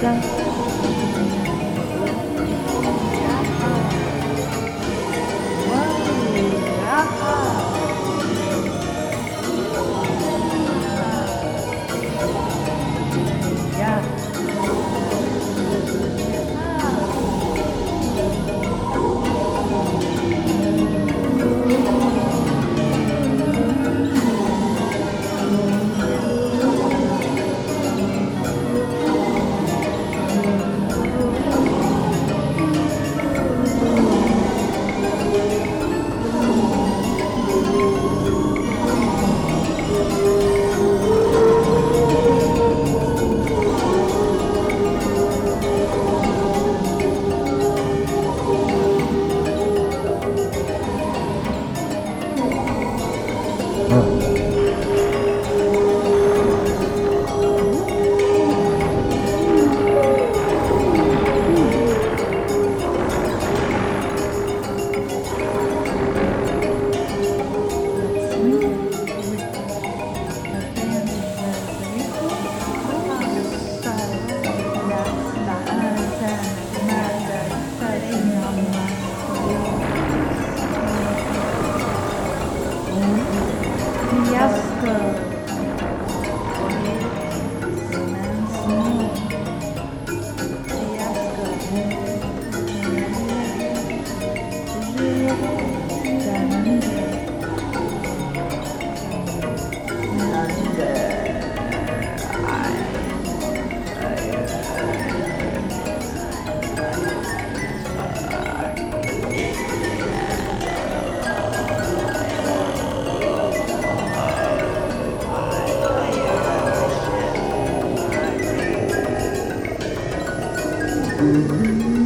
三。Música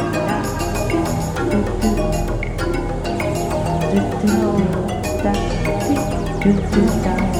Để không bỏ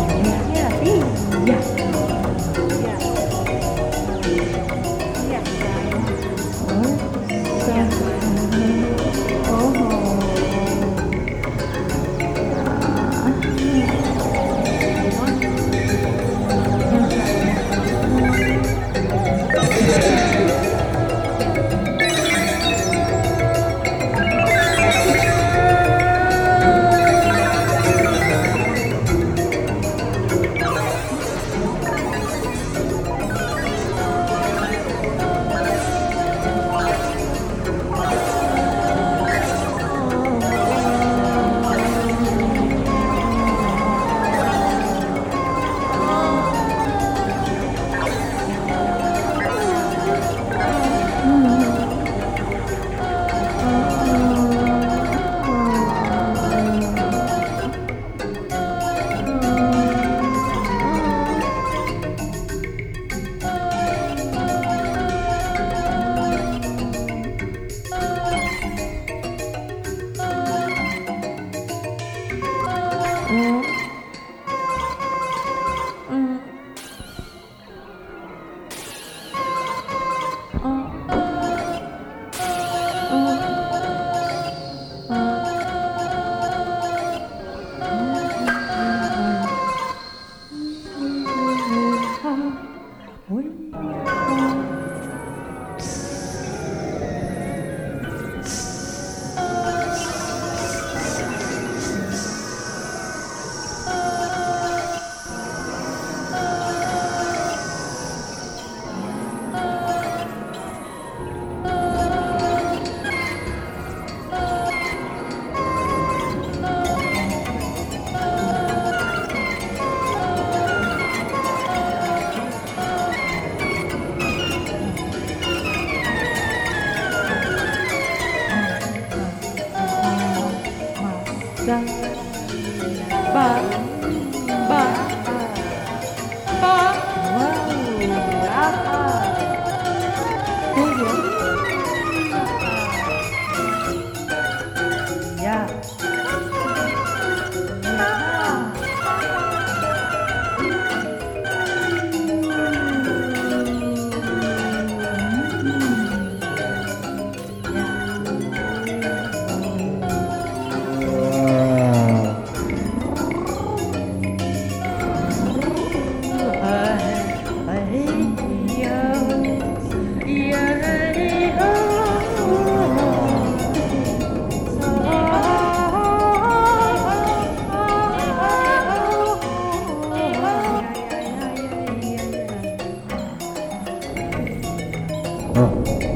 うん。